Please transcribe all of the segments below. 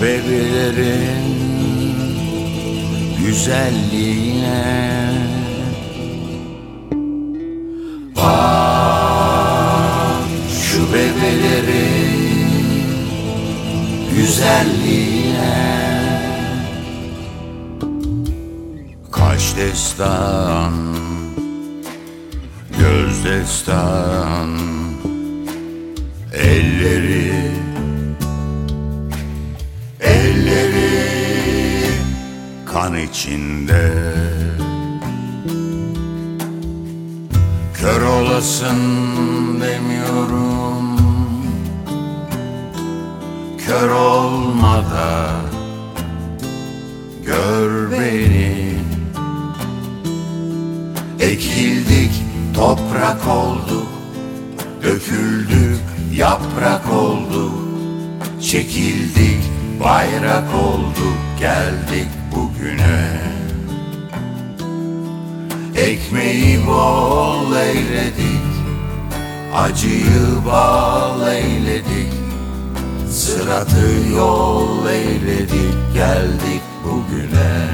Şu bebelerin güzelliğine. Bak şu bebelerin güzelliğine. Kaş destan Göz destan Elleri içinde. Kör olasın demiyorum. Kör olmada Gör beni. Ekildik toprak olduk Döküldük yaprak olduk Çekildik bayrak olduk Geldik bugüne. Ekmeği bol eyledik Acıyı bal eyledik. Sıratı yol eyledik Geldik bugüne.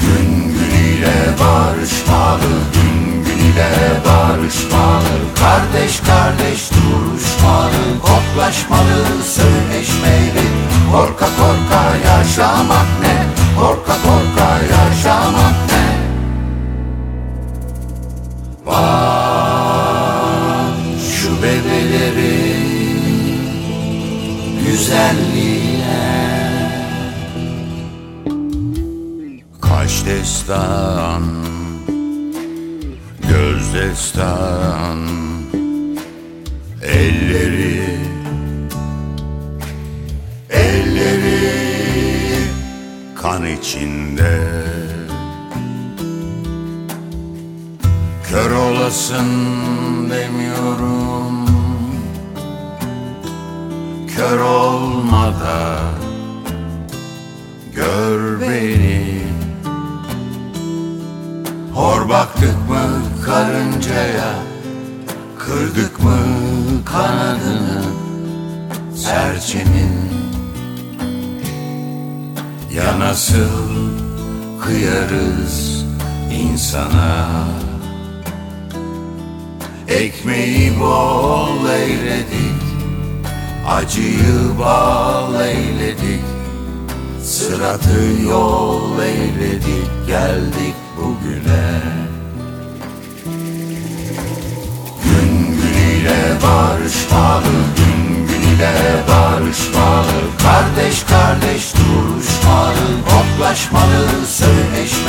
Gün gün ile barışmalı Gün gün ile barışmalı Kardeş kardeş duruşmalı Koklaşmalı, söyleşmeli Korka korka yaşamak ne? Korka korka yaşamak ne? Bak şu bebelerin güzelliğine Kaş destan Göz destan Kan içinde. Kör olasın demiyorum. Kör olmada Gör beni. Hor baktık mı karıncaya Kırdık mı kanadını Serçenin Ya nasıl kıyarız insana? Ekmeği bol eyledik Acıyı bal eyledik. Sıratı yol eyledik Geldik bugüne. Gün gün ile barışmalı Gün gün ile barışmalı Kardeş duruşmalı Koklaşmalı, söyleşmeli